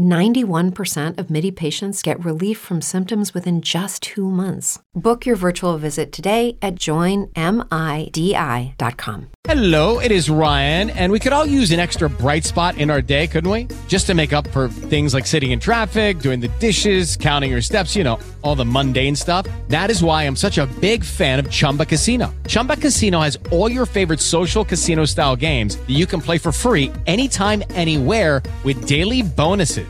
91% of MIDI patients get relief from symptoms within just two months. Book your virtual visit today at joinmidi.com. Hello, it is Ryan, and we could all use an extra bright spot in our day, couldn't we? Just to make up for things like sitting in traffic, doing the dishes, counting your steps, you know, all the mundane stuff. That is why I'm such a big fan of Chumba Casino. Chumba Casino has all your favorite social casino style games that you can play for free anytime, anywhere with daily bonuses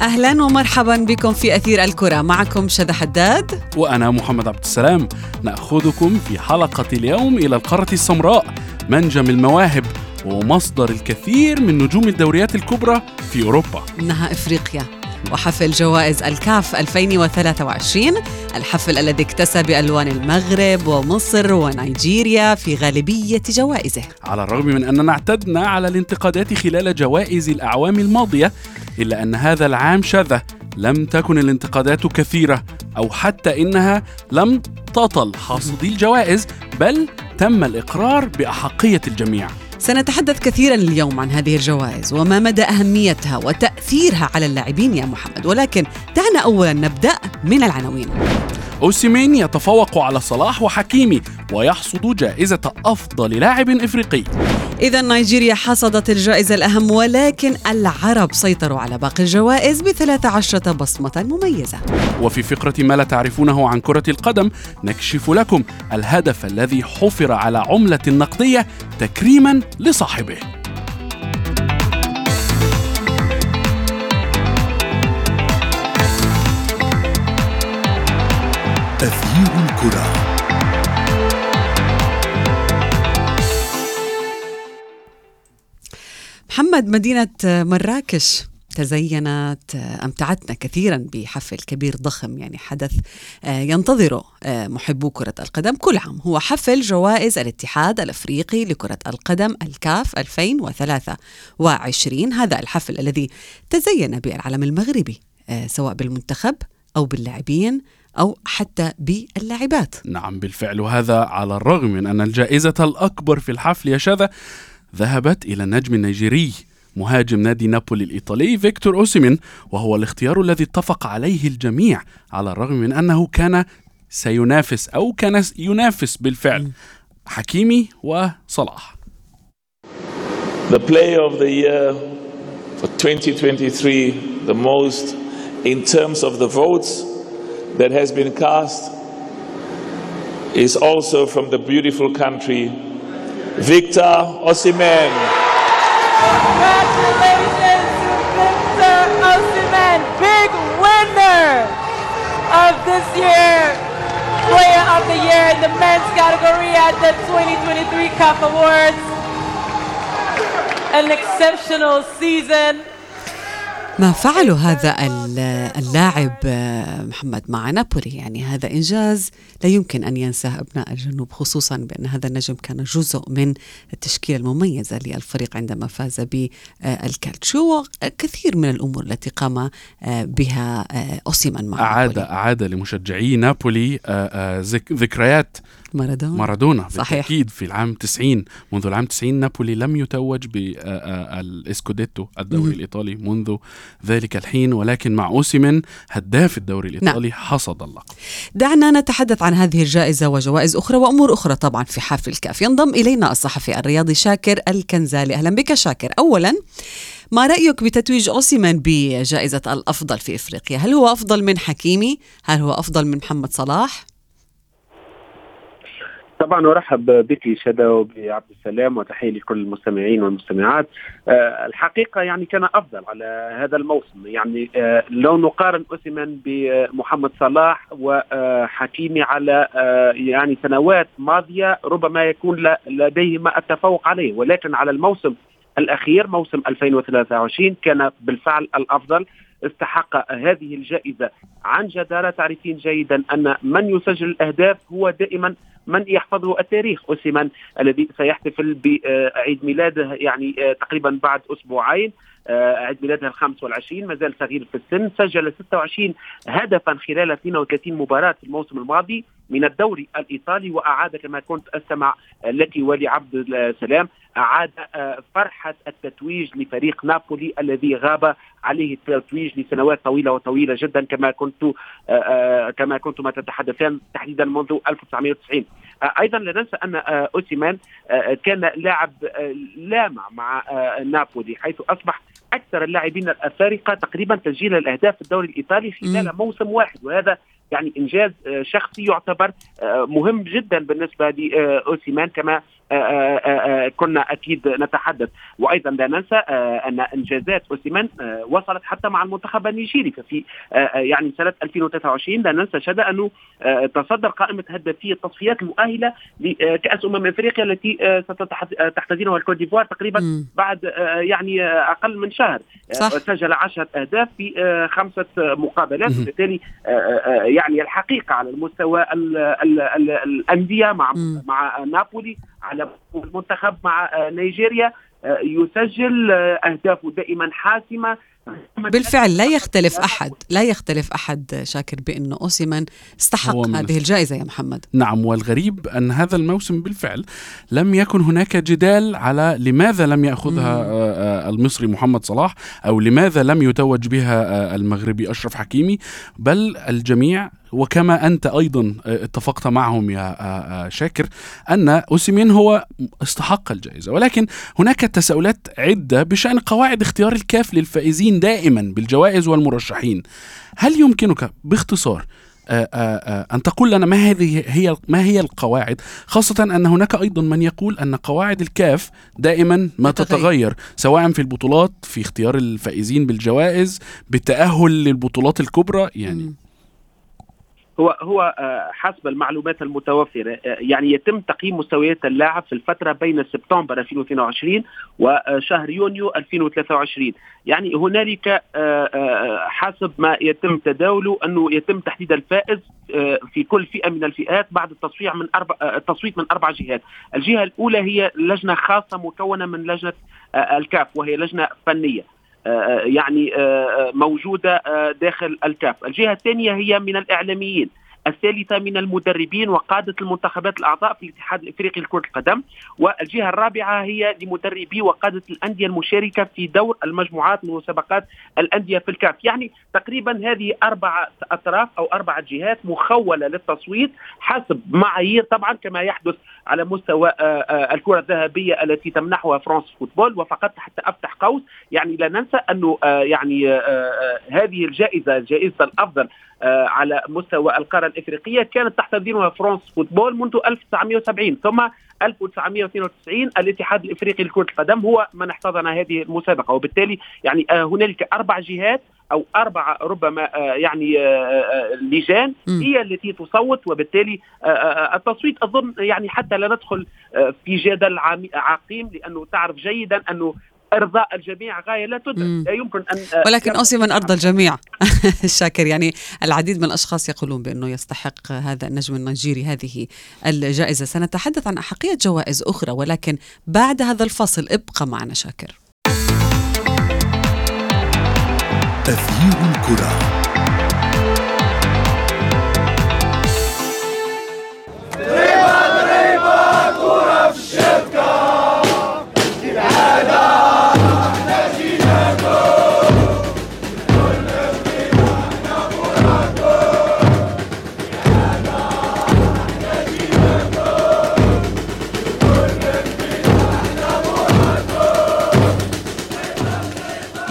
أهلا ومرحبا بكم في أثير الكرة. معكم شذى حداد. وأنا محمد عبد السلام. نأخذكم في حلقة اليوم إلى القارة السمراء. منجم المواهب ومصدر الكثير من نجوم الدوريات الكبرى في أوروبا. انها إفريقيا. وحفل جوائز الكاف 2023 الحفل الذي اكتسى بألوان المغرب ومصر ونيجيريا في غالبية جوائزه. على الرغم من أننا اعتدنا على الانتقادات خلال جوائز الأعوام الماضية إلا أن هذا العام شذ لم تكن الانتقادات كثيرة أو حتى إنها لم تطل حاصدي الجوائز بل تم الإقرار بأحقية الجميع. سنتحدث كثيرا اليوم عن هذه الجوائز وما مدى أهميتها وتأثيرها على اللاعبين يا محمد ولكن دعنا اولا نبدأ من العناوين. أوسيمين يتفوق على صلاح وحكيمي ويحصد جائزة أفضل لاعب إفريقي. إذا نيجيريا حصدت الجائزة الأهم ولكن العرب سيطروا على باقي الجوائز بثلاث عشرة بصمة مميزة. وفي فقرة ما لا تعرفونه عن كرة القدم نكشف لكم الهدف الذي حفر على عملة نقدية تكريما لصاحبه. أثير الكرة. محمد مدينة مراكش تزينت أمتعتنا كثيرا بحفل كبير ضخم يعني حدث آه، ينتظره آه، محبو كرة القدم كل عام. هو حفل جوائز الاتحاد الأفريقي لكرة القدم الكاف 2023 هذا الحفل الذي تزين بالعلم المغربي آه، سواء بالمنتخب أو باللاعبين أو حتى باللاعبات. نعم بالفعل. وهذا على الرغم من أن الجائزة الأكبر في الحفل يا شذا ذهبت إلى النجم النيجيري مهاجم نادي نابولي الإيطالي فيكتور أوسيمين وهو الاختيار الذي اتفق عليه الجميع على الرغم من أنه كان سينافس أو كان ينافس بالفعل. حكيمي وصلاح. The player of the year for 2023, the most in terms of the votes that has been cast, is also from the beautiful country, Victor Osimhen. Congratulations to Victor Osimhen, big winner of this year, Player of the Year in the men's category at the 2023 Cup Awards. An exceptional season. ما فعله هذا ال- اللاعب محمد مع نابولي يعني هذا إنجاز لا يمكن أن ينساه أبناء الجنوب خصوصا بأن هذا النجم كان جزء من التشكيلة المميزة للفريق عندما فاز بالكالتشو وكثير من الأمور التي قام آه، بها آه، أوسيمان مع أعاد نابولي. أعاد لمشجعي نابولي آه، ذك- ذكريات مارادونا. مارادونا صحيح. بالتأكيد في العام 90 منذ العام 90 نابولي لم يتوج بالإسكوديتو الدوري. الإيطالي منذ ذلك الحين ولكن مع أوسيمين هداف الدوري الإيطالي حصد اللقب. دعنا نتحدث عن هذه الجائزة وجوائز أخرى وأمور أخرى طبعا في حفل الكاف. ينضم إلينا الصحفي الرياضي شاكر الكنزالي. أهلا بك شاكر. أولا ما رأيك بتتويج أوسيمان بجائزة الأفضل في إفريقيا؟ هل هو أفضل من حكيمي؟ هل هو أفضل من محمد صلاح؟ طبعا أرحب بك شدا وبعبد السلام وتحية لكل المستمعين والمستمعات. أه الحقيقة يعني كان أفضل على هذا الموسم. يعني أه لو نقارن اوسمان بمحمد صلاح وحكيمي على أه يعني سنوات ماضية ربما يكون لديهما التفوق عليه. ولكن على الموسم الأخير موسم 2023 كان بالفعل الأفضل. استحق هذه الجائزة. عن جداره تعرفين جيدا أن من يسجل الأهداف هو دائما من يحفظه التاريخ أوسيمان الذي سيحتفل بعيد ميلاده يعني تقريبا بعد أسبوعين عيد ميلاده الخامس والعشرين ما زال صغير في السن سجل 26 هدفا خلال 32 مباراة في الموسم الماضي. من الدوري الإيطالي وأعاد كما كنت أستمع لك ولعبد السلام أعاد فرحة التتويج لفريق نابولي الذي غاب عليه التتويج لسنوات طويلة وطويلة جدا كما كنت كما كنتما تتحدثان تحديدا منذ 1990 أيضا لا ننسى أن أوسيمان كان لاعب لامع مع نابولي حيث أصبح أكثر اللاعبين الأفارقة تقريبا تسجيل الأهداف في الدوري الإيطالي خلال موسم واحد وهذا يعني إنجاز شخصي يعتبر مهم جدا بالنسبة لأوسيمان كما كنا أكيد نتحدث. وأيضا لا ننسى أن إنجازات أوسيمان وصلت حتى مع المنتخب النيجيري. ففي يعني سنة 2023 لا ننسى شدا أنه تصدر قائمة هدافي التصفيات المؤهلة لكاس أمم أفريقيا التي ستحتضنها الكوت ديفوار تقريبا بعد يعني أقل من شهر. صح. سجل 10 أهداف في خمسة مقابلات. وبالتالي يعني الحقيقة على المستوى الأندية مع مع نابولي على المنتخب مع نيجيريا يسجل أهدافه دائما حاسمة بالفعل لا يختلف أحد لا يختلف أحد شاكر بانه أوسيمان استحق هذه الجائزة يا محمد نعم والغريب أن هذا الموسم بالفعل لم يكن هناك جدال على لماذا لم يأخذها مم. المصري محمد صلاح أو لماذا لم يتوج بها المغربي أشرف حكيمي بل الجميع وكما أنت أيضا اتفقت معهم يا شاكر أن أوسيمين هو استحق الجائزة. ولكن هناك تساؤلات عدة بشأن قواعد اختيار الكاف للفائزين دائما بالجوائز والمرشحين. هل يمكنك باختصار أن تقول لنا ما هذه هي ما هي القواعد؟ خاصة أن هناك أيضا من يقول أن قواعد الكاف دائما ما تتغير. سواء في البطولات في اختيار الفائزين بالجوائز بالتأهل للبطولات الكبرى يعني. هو هو حسب المعلومات المتوفرة يعني يتم تقييم مستويات اللاعب في الفترة بين سبتمبر 2022 وشهر يونيو 2023 يعني هنالك حسب ما يتم تداوله أنه يتم تحديد الفائز في كل فئة من الفئات بعد التصفيع من أربع التصويت من أربع جهات، الجهة الأولى هي لجنة خاصة مكونة من لجنة الكاف وهي لجنة فنية. يعني موجودة داخل الكاف الجهة الثانية هي من الإعلاميين. الثالثة من المدربين وقادة المنتخبات الأعضاء في الاتحاد الإفريقي لكرة القدم والجهة الرابعة هي لمدربي وقادة الأندية المشاركة في دور المجموعات من مسابقات الأندية في الكاف. يعني تقريبا هذه أربعة أطراف أو أربعة جهات مخولة للتصويت حسب معايير طبعا كما يحدث على مستوى الكرة الذهبية التي تمنحها فرانس فوتبول. وفقط حتى أفتح قوس يعني لا ننسى أنه يعني هذه الجائزة جائزة الأفضل على مستوى القارة الإفريقية كانت تحتضنها فرانس فوتبول منذ 1970 ثم 1992 الاتحاد الإفريقي لكرة القدم هو من احتضن هذه المسابقة. وبالتالي يعني هنالك أربع جهات أو أربع ربما يعني لجان هي التي تصوت. وبالتالي التصويت أظن يعني حتى لا ندخل في جدل عقيم لأنه تعرف جيدا أنه إرضاء الجميع غاية لا تدرك. لا يمكن أن ولكن اوسيمن ارضى الجميع. الشاكر يعني العديد من الأشخاص يقولون بأنه يستحق هذا النجم النيجيري هذه الجائزة. سنتحدث عن أحقية جوائز أخرى ولكن بعد هذا الفاصل ابقى معنا شاكر. تغيير الكرة.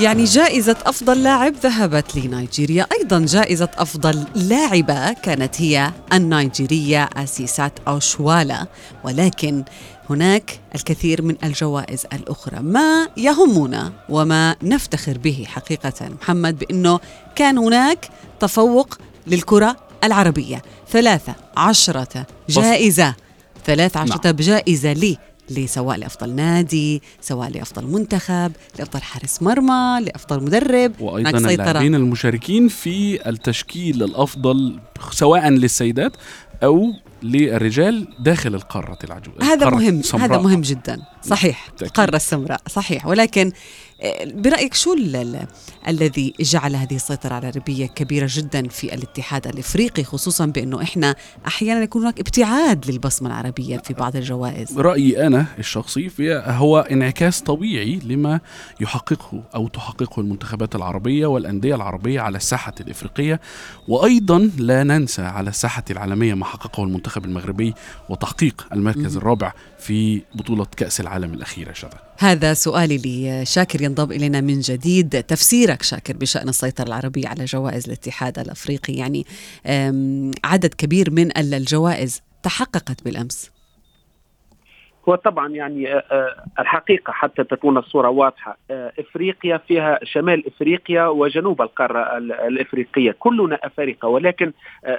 يعني جائزة أفضل لاعب ذهبت لنيجيريا. أيضا جائزة أفضل لاعبة كانت هي النيجيرية أسيسات أوشوالا. ولكن هناك الكثير من الجوائز الأخرى. ما يهمنا وما نفتخر به حقيقة محمد بأنه كان هناك تفوق للكرة العربية. ثلاثة عشرة جائزة. ثلاث عشرة نعم. جائزة لي لسواء لأفضل نادي، سواء لأفضل منتخب، لأفضل حارس مرمى، لأفضل مدرب، وأيضا اللاعبين المشاركين في التشكيل الأفضل سواء للسيدات أو للرجال داخل القارة العجوز هذا مهم هذا مهم جدا. صحيح القارة السمراء صحيح. ولكن برأيك شو الذي جعل هذه السيطرة على العربية كبيرة جدا في الاتحاد الإفريقي خصوصا بأنه إحنا أحيانا يكون هناك ابتعاد للبصمة العربية في بعض الجوائز؟ رأيي أنا الشخصي هو انعكاس طبيعي لما يحققه أو تحققه المنتخبات العربية والأندية العربية على الساحة الإفريقية. وأيضا لا ننسى على الساحة العالمية ما حققه المنتخب المغربي وتحقيق المركز الرابع في بطولة كأس العالم الأخيرة شذا هذا سؤالي لشاكر ينضم إلينا من جديد. تفسيرك شاكر بشأن السيطرة العربية على جوائز الاتحاد الأفريقي يعني عدد كبير من الجوائز تحققت بالأمس. هو طبعا يعني آه، آه، الحقيقة حتى تكون الصورة واضحة آه، إفريقيا فيها شمال إفريقيا وجنوب القارة الإفريقية كلنا أفارقة ولكن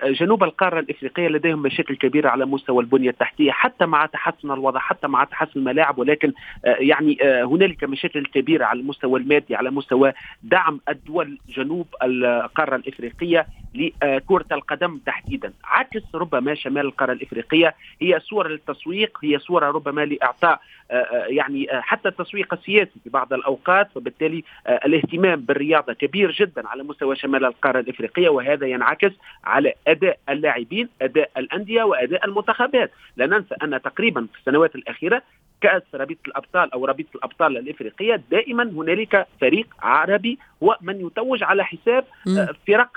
جنوب القارة الإفريقية لديهم مشاكل كبيرة على مستوى البنية التحتية حتى مع تحسن الوضع حتى مع تحسن الملاعب ولكن يعني هنالك مشاكل كبيرة على المستوى المادي على مستوى دعم الدول جنوب القارة الإفريقية لكرة القدم تحديدا عكس ربما شمال القارة الإفريقية هي صوره للتسويق هي صورة ربما لإعطاء آه، آه، يعني آه، حتى التسويق السياسي في بعض الأوقات وبالتالي الاهتمام بالرياضة كبير جدا على مستوى شمال القارة الإفريقية وهذا ينعكس على أداء اللاعبين، أداء الأندية وأداء المنتخبات، لا ننسى أن تقريبا في السنوات الأخيرة كأس رابطه الأبطال أو رابطه الأبطال الإفريقية دائما هنالك فريق عربي هو من يتوج على حساب فرق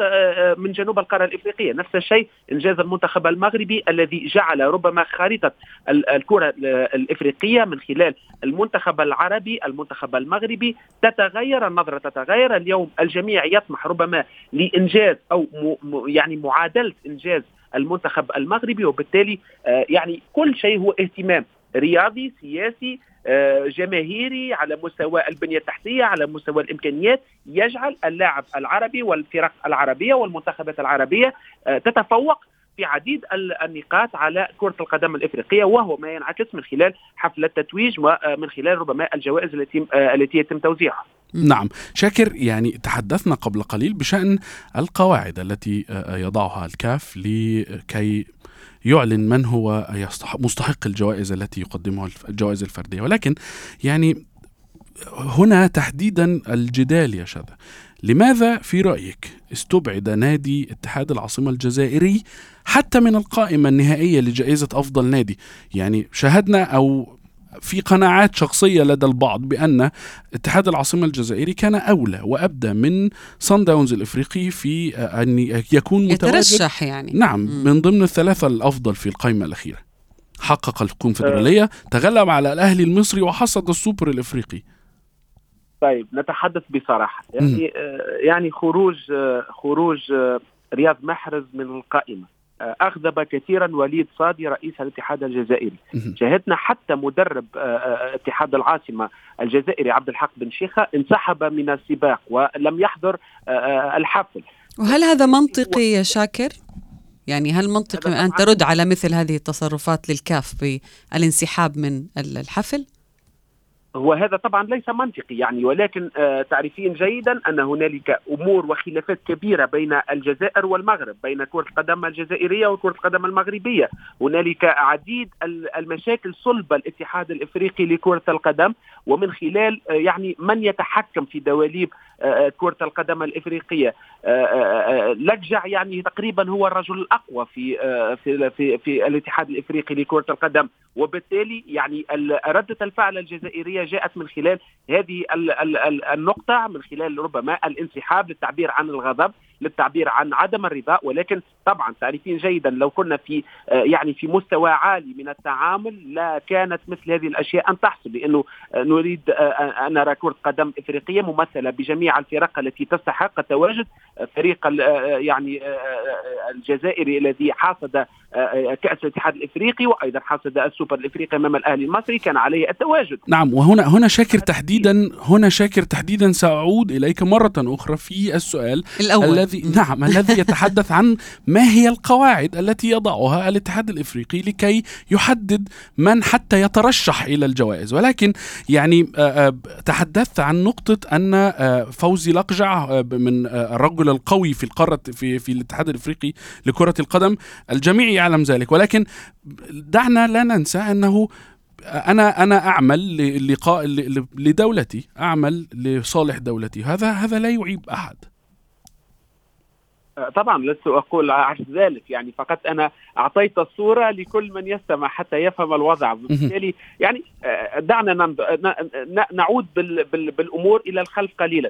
من جنوب القارة الإفريقية، نفس الشيء إنجاز المنتخب المغربي الذي جعل ربما خارطه الكرة الإفريقية من خلال المنتخب العربي المنتخب المغربي. تتغير النظرة تتغير اليوم. الجميع يطمح ربما لإنجاز أو يعني معادلة إنجاز المنتخب المغربي وبالتالي آه، يعني كل شيء هو اهتمام. رياضي سياسي آه، جماهيري على مستوى البنية التحتية على مستوى الإمكانيات يجعل اللاعب العربي والفرق العربية والمنتخبات العربية آه، تتفوق في عديد النقاط على كرة القدم الإفريقية وهو ما ينعكس من خلال حفل التتويج ومن خلال ربما الجوائز التي التي يتم توزيعها. نعم. شاكر يعني تحدثنا قبل قليل بشأن القواعد التي يضعها الكاف لكي يعلن من هو مستحق الجوائز التي يقدمها الجوائز الفردية. ولكن يعني هنا تحديدا الجدال يا شذا. لماذا في رأيك استبعد نادي اتحاد العاصمة الجزائري حتى من القائمة النهائية لجائزة أفضل نادي؟ يعني شاهدنا أو في قناعات شخصية لدى البعض بأن اتحاد العاصمة الجزائري كان أولى وأبدى من صن داونز الإفريقي في أن يكون متواجد يترشح يعني. نعم من ضمن الثلاثة الأفضل في القائمة الأخيرة. حقق الكونفدرالية تغلب على الأهلي المصري وحصد السوبر الإفريقي. طيب نتحدث بصراحة. يعني آه يعني خروج آه خروج آه رياض محرز من القائمة. أغضب كثيرا وليد صادي رئيس الاتحاد الجزائري شاهدنا حتى مدرب آه، آه، اتحاد العاصمة الجزائري عبد الحق بن شيخة انسحب من السباق ولم يحضر آه، الحفل وهل هذا منطقي يا شاكر؟ يعني هل منطقي أن ترد على مثل هذه التصرفات للكاف بالانسحاب من الحفل؟ هو هذا طبعا ليس منطقي يعني ولكن آه تعرفين جيدا أن هنالك أمور وخلافات كبيرة بين الجزائر والمغرب بين كرة القدم الجزائرية وكرة القدم المغربية. هنالك عديد المشاكل صلب الاتحاد الإفريقي لكرة القدم ومن خلال آه يعني من يتحكم في دواليب آه كرة القدم الإفريقية. لجع يعني تقريبا هو الرجل الأقوى في في في, في الاتحاد الإفريقي لكرة القدم. وبالتالي يعني ردة الفعل الجزائرية جاءت من خلال هذه النقطة من خلال ربما الانسحاب للتعبير عن الغضب للتعبير عن عدم الرضا. ولكن طبعا تعرفين جيدا لو كنا في يعني في مستوى عالي من التعامل لا كانت مثل هذه الأشياء أن تحصل لأنه نريد أن نرى كرة قدم إفريقية ممثلة بجميع الفرق التي تستحق التواجد. فريق يعني الجزائري الذي حاصد كأس الاتحاد الإفريقي وأيضا حاصد السوبر الإفريقي أمام الأهلي المصري. كان عليه التواجد. نعم وهنا هنا شاكر تحديدا هنا شاكر تحديدا سأعود إليك مرة أخرى في السؤال الأول. الذي نعم الذي يتحدث عن ما هي القواعد التي يضعها الاتحاد الإفريقي لكي يحدد من حتى يترشح إلى الجوائز. ولكن يعني تحدثت عن نقطة أن فوزي لقجع من الرجل القوي في القاره في في الاتحاد الإفريقي لكرة القدم. الجميع يعلم ذلك. ولكن دعنا لا ننسى أنه أنا أنا أعمل للقاء لدولتي أعمل لصالح دولتي. هذا هذا لا يعيب أحد. طبعا لست أقول عكس ذلك. يعني فقط أنا أعطيت الصورة لكل من يستمع حتى يفهم الوضع. بالتالي يعني دعنا نعود بالأمور إلى الخلف قليلا.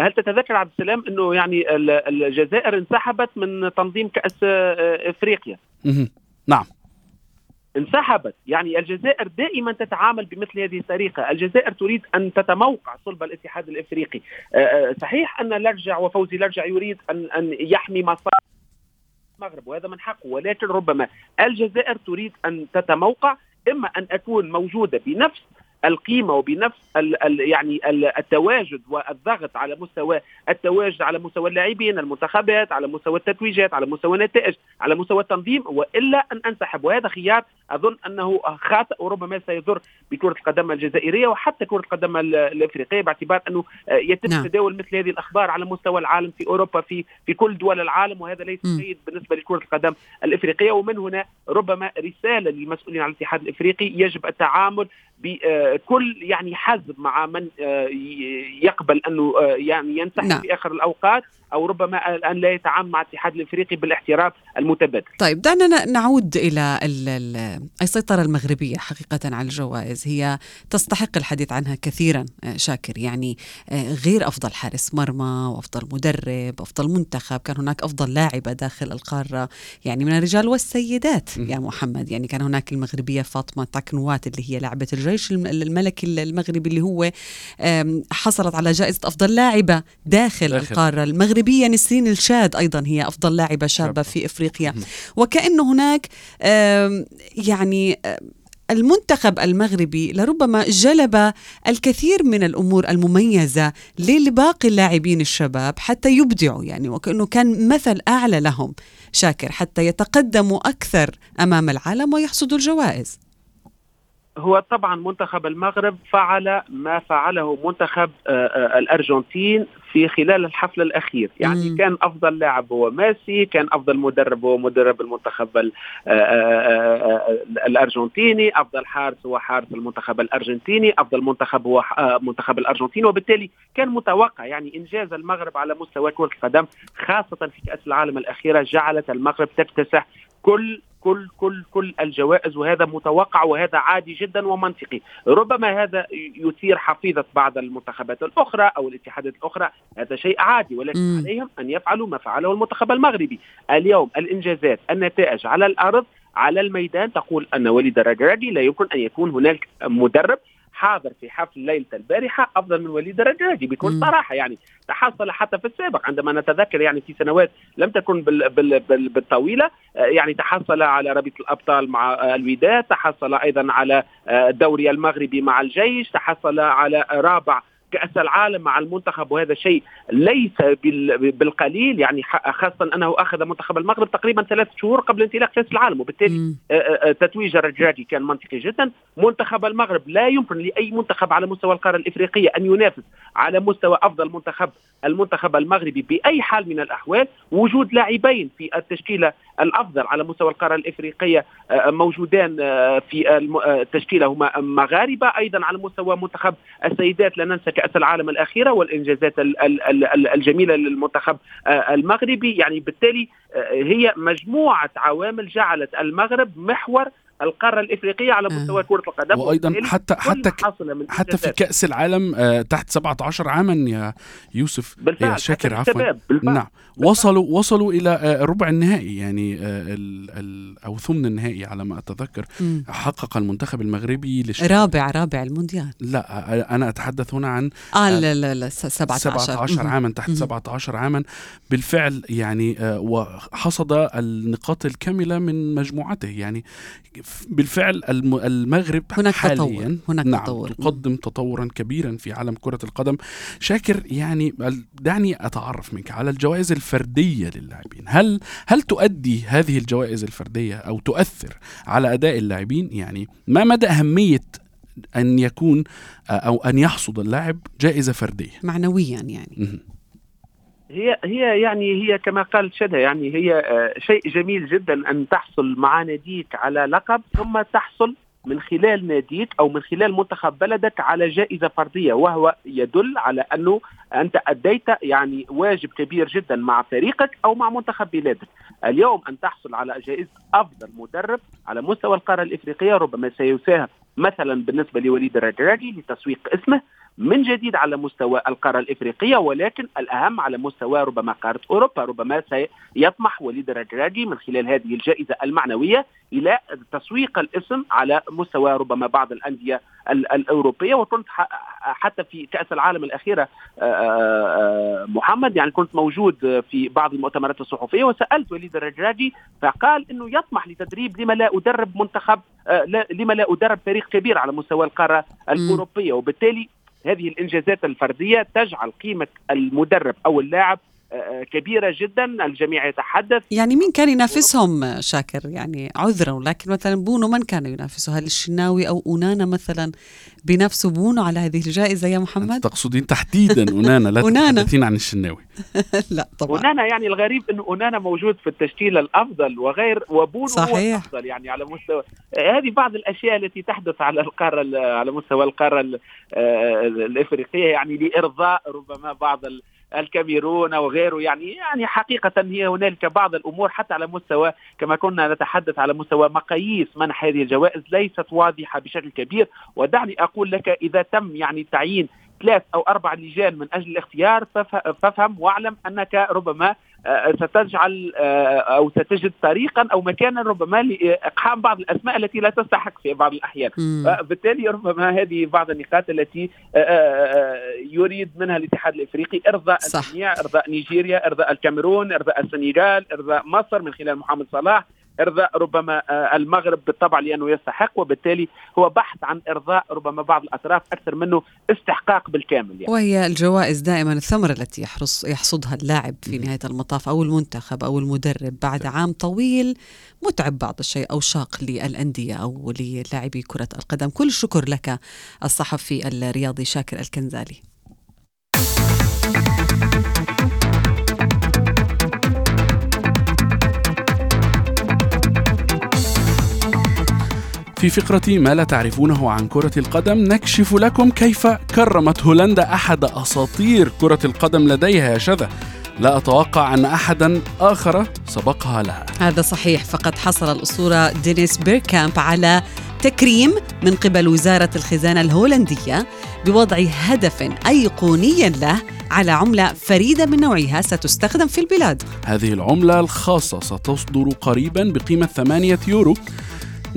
هل تتذكر عبد السلام إنه يعني الجزائر انسحبت من تنظيم كأس إفريقيا؟ نعم. انسحبت. يعني الجزائر دائما تتعامل بمثل هذه الطريقة الجزائر تريد أن تتموقع صلب الاتحاد الإفريقي. صحيح أن لرجع وفوزي لرجع يريد أن, أن يحمي مصالح المغرب وهذا من حقه. ولكن ربما الجزائر تريد أن تتموقع إما أن أكون موجودة بنفس القيمة وبنفس ال ال يعني ال التواجد والضغط على مستوى التواجد على مستوى اللاعبين المنتخبات على مستوى التتويجات على مستوى النتائج على مستوى التنظيم وإلا أن أنسحب. وهذا خيار أظن أنه خاطئ وربما سيضر بكرة القدم الجزائرية وحتى كرة القدم الأفريقية باعتبار أنه يتم نعم. تداول مثل هذه الأخبار على مستوى العالم في أوروبا في في كل دول العالم وهذا ليس جيد بالنسبة لكرة القدم الأفريقية. ومن هنا ربما رسالة للمسؤولين على الاتحاد الأفريقي. يجب التعامل بكل يعني حزم مع من يقبل أنه يعني ينسحب نعم. في آخر الأوقات أو ربما ان لا يتعامل مع الاتحاد الإفريقي بالاحتراف المتبادل. طيب دعنا نعود إلى السيطره المغربية حقيقة على الجوائز. هي تستحق الحديث عنها كثيرا شاكر. يعني غير أفضل حارس مرمى وأفضل مدرب أفضل منتخب كان هناك أفضل لاعبه داخل القارة. يعني من الرجال والسيدات يا محمد. يعني كان هناك المغربية فاطمة تاكنوات اللي هي لاعبة الجيش الملكي المغربي اللي هو حصلت على جائزة أفضل لاعبة داخل, داخل. القارة. المغربية المغربية نسرين الشاد أيضا هي أفضل لاعبة شابة في إفريقيا. وكأن هناك يعني المنتخب المغربي لربما جلب الكثير من الأمور المميزة لباقي اللاعبين الشباب حتى يبدعوا يعني وكأنه كان مثل أعلى لهم شاكر حتى يتقدموا أكثر أمام العالم ويحصدوا الجوائز. هو طبعا منتخب المغرب فعل ما فعله منتخب الأرجنتين في خلال الحفل الأخير يعني مم. كان أفضل لاعب هو ميسي كان أفضل مدرب هو مدرب المنتخب الأرجنتيني أفضل حارس هو حارس المنتخب الأرجنتيني أفضل منتخب هو منتخب الارجنتين وبالتالي كان متوقع يعني إنجاز المغرب على مستوى كرة القدم خاصة في كأس العالم الأخيرة جعلت المغرب تكتسح كل كل كل كل الجوائز وهذا متوقع وهذا عادي جدا ومنطقي. ربما هذا يثير حفيظة بعض المنتخبات الأخرى أو الاتحادات الأخرى. هذا شيء عادي ولكن م. عليهم أن يفعلوا ما فعله المنتخب المغربي. اليوم الإنجازات النتائج على الأرض على الميدان. تقول أن وليد الرجراجي لا يمكن أن يكون هناك مدرب. حاضر في حفل ليلة البارحة أفضل من وليد الرجاجي بكل صراحة يعني. تحصل حتى في السابق عندما نتذكر يعني في سنوات لم تكن بال بال بال بالطويلة يعني تحصل على رابطه الأبطال مع الوداد تحصل أيضا على الدوري المغربي مع الجيش تحصل على رابع كأس العالم مع المنتخب وهذا شيء ليس بالقليل. يعني خاصة أنه أخذ منتخب المغرب تقريبا ثلاث شهور قبل انطلاق كأس العالم وبالتالي تتويج الرجاجي كان منطقي جدا. منتخب المغرب لا يمكن لأي منتخب على مستوى القارة الإفريقية أن ينافس على مستوى أفضل منتخب المنتخب المغربي بأي حال من الأحوال. وجود لاعبين في التشكيلة الأفضل على مستوى القارة الإفريقية موجودان في التشكيلة هما مغاربة أيضا على مستوى منتخب السيدات. لا ننسى كأس العالم الأخيرة والإنجازات الجميلة للمنتخب المغربي. يعني بالتالي هي مجموعة عوامل جعلت المغرب محور القارة الإفريقية على مستوى كرة القدم. وأيضا حتى حتى ما حصل من حتى في كأس العالم آه، تحت 17 عاما يا يوسف. بالفعل، يا شاكر عفوا. الشباب، بالفعل. نعم. وصلوا وصلوا إلى آه، ربع النهائي يعني آه، ال ال أو ثمن النهائي على ما أتذكر. مم. حقق المنتخب المغربي للش... رابع رابع المونديال. لا آه، أنا أتحدث هنا عن آه لا لا لا س- 17 17 مهم. عاما تحت مهم. 17 عاما. بالفعل يعني آه، وحصد النقاط الكاملة من مجموعته. يعني بالفعل الم- المغرب هناك حاليا تطور، هناك نعم تطور. تقدم تطورا كبيرا في عالم كرة القدم. شاكر يعني دعني أتعرف منك على الجوائز الفردية للاعبين. هل هل تؤدي هذه الجوائز الفردية أو تؤثر على أداء اللاعبين؟ يعني ما مدى أهمية أن يكون أو أن يحصد اللاعب جائزة فردية؟ معنويا يعني. هي هي يعني هي كما قال شدة يعني هي آه، شيء جميل جدا أن تحصل مع ناديك على لقب ثم تحصل من خلال ناديك أو من خلال منتخب بلدك على جائزة فردية وهو يدل على أنه أنت أديت يعني واجب كبير جدا مع فريقك أو مع منتخب بلادك. اليوم أن تحصل على جائزة أفضل مدرب على مستوى القارة الإفريقية ربما سيساهم مثلا بالنسبة لوليد الرجراجي لتسويق اسمه من جديد على مستوى القارة الإفريقية ولكن الأهم على مستوى ربما قارة أوروبا ربما سيطمح وليد الرجراجي من خلال هذه الجائزة المعنوية إلى تسويق الاسم على مستوى ربما بعض الأندية ال- الأوروبية. وكنت حتى في كأس العالم الأخيرة آه، آه، محمد يعني كنت موجود في بعض المؤتمرات الصحفية وسألت وليد الرجراجي فقال أنه يطمح لتدريب لما لا أدرب منتخب آه، لما لا أدرب فريق كبير على مستوى القارة الأوروبية. وبالتالي هذه الإنجازات الفردية تجعل قيمة المدرب أو اللاعب كبيرة جدا الجميع يتحدث. يعني مين كان ينافسهم شاكر؟ يعني عذرا ولكن مثلا بونو من كان ينافسه؟ هل الشناوي أو أونانا مثلا بينافسوا بونو على هذه الجائزة يا محمد؟ تقصدين تحديدا أونانا لا. تتحدثين عن الشناوي. لا طبعا. أونانا يعني الغريب انه أونانا موجود في التشكيل الأفضل وغير وبونو هو صحيح. الأفضل يعني على مستوى. هذه بعض الأشياء التي تحدث على القارة ال- على مستوى القارة ال- آه، الإفريقية يعني لإرضاء ربما بعض ال- الكاميرون وغيره يعني يعني حقيقة هي هنالك بعض الأمور حتى على مستوى كما كنا نتحدث على مستوى مقاييس منح هذه الجوائز ليست واضحة بشكل كبير. ودعني أقول لك إذا تم يعني تعيين ثلاث أو أربع لجان من أجل الاختيار فافهم واعلم أنك ربما آه، ستجعل آه، أو ستجد طريقا أو مكانا ربما لإقحام بعض الأسماء التي لا تستحق في بعض الأحيان. بالتالي ربما هذه بعض النقاط التي آه، آه، يريد منها الاتحاد الإفريقي إرضاء صح. الجميع إرضاء نيجيريا إرضاء الكاميرون إرضاء السنغال إرضاء مصر من خلال محمد صلاح إرضاء ربما آه، المغرب بالطبع لأنه يستحق وبالتالي هو بحث عن إرضاء ربما بعض الأطراف أكثر منه استحقاق بالكامل يعني. وهي الجوائز دائما الثمرة التي يحرص يحصدها اللاعب في نهاية المطاف أو المنتخب أو المدرب بعد عام طويل متعب بعض الشيء أو شاق للأندية أو للاعبي كرة القدم. كل الشكر لك الصحفي الرياضي شاكر الكنزالي. في فقرة ما لا تعرفونه عن كرة القدم نكشف لكم كيف كرمت هولندا أحد أساطير كرة القدم لديها يا شذا. لا أتوقع أن أحدا آخر سبقها لها. هذا صحيح فقد حصل الأسطورة دينيس بيركامب على تكريم من قبل وزارة الخزانة الهولندية بوضع هدف أيقوني له على عملة فريدة من نوعها ستستخدم في البلاد. هذه العملة الخاصة ستصدر قريبا بقيمة 8 يورو.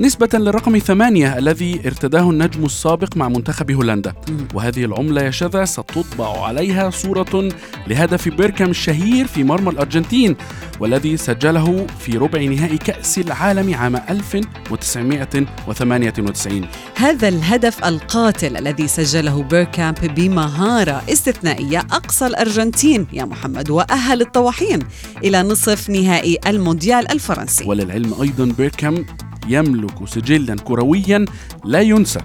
نسبة للرقم ثمانية الذي ارتداه النجم السابق مع منتخب هولندا. وهذه العملة يا شذا ستطبع عليها صورة لهدف بيركام الشهير في مرمى الأرجنتين والذي سجله في ربع نهائي كأس العالم عام 1998 هذا الهدف القاتل الذي سجله بيركامب بمهارة استثنائية أقصى الأرجنتين يا محمد وأهل الطواحين إلى نصف نهائي المونديال الفرنسي. وللعلم أيضا بيركام يملك سجلا كرويا لا ينسى.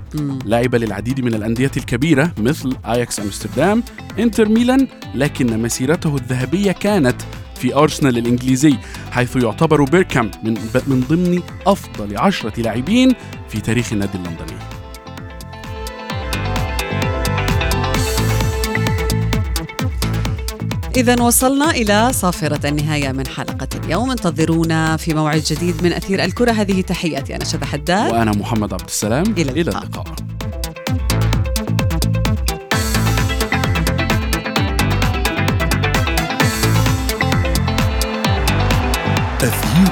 لعب للعديد من الأندية الكبيرة مثل آياكس أمستردام إنتر ميلان لكن مسيرته الذهبية كانت في أرسنال الإنجليزي حيث يعتبر بيركام من, من ضمن أفضل عشرة لاعبين في تاريخ النادي اللندني. إذا وصلنا إلى صافرة النهاية من حلقة اليوم. انتظرونا في موعد جديد من أثير الكرة. هذه تحياتي أنا شذى حداد. وأنا محمد عبد السلام. إلى إلى اللقاء. اللقاء أثير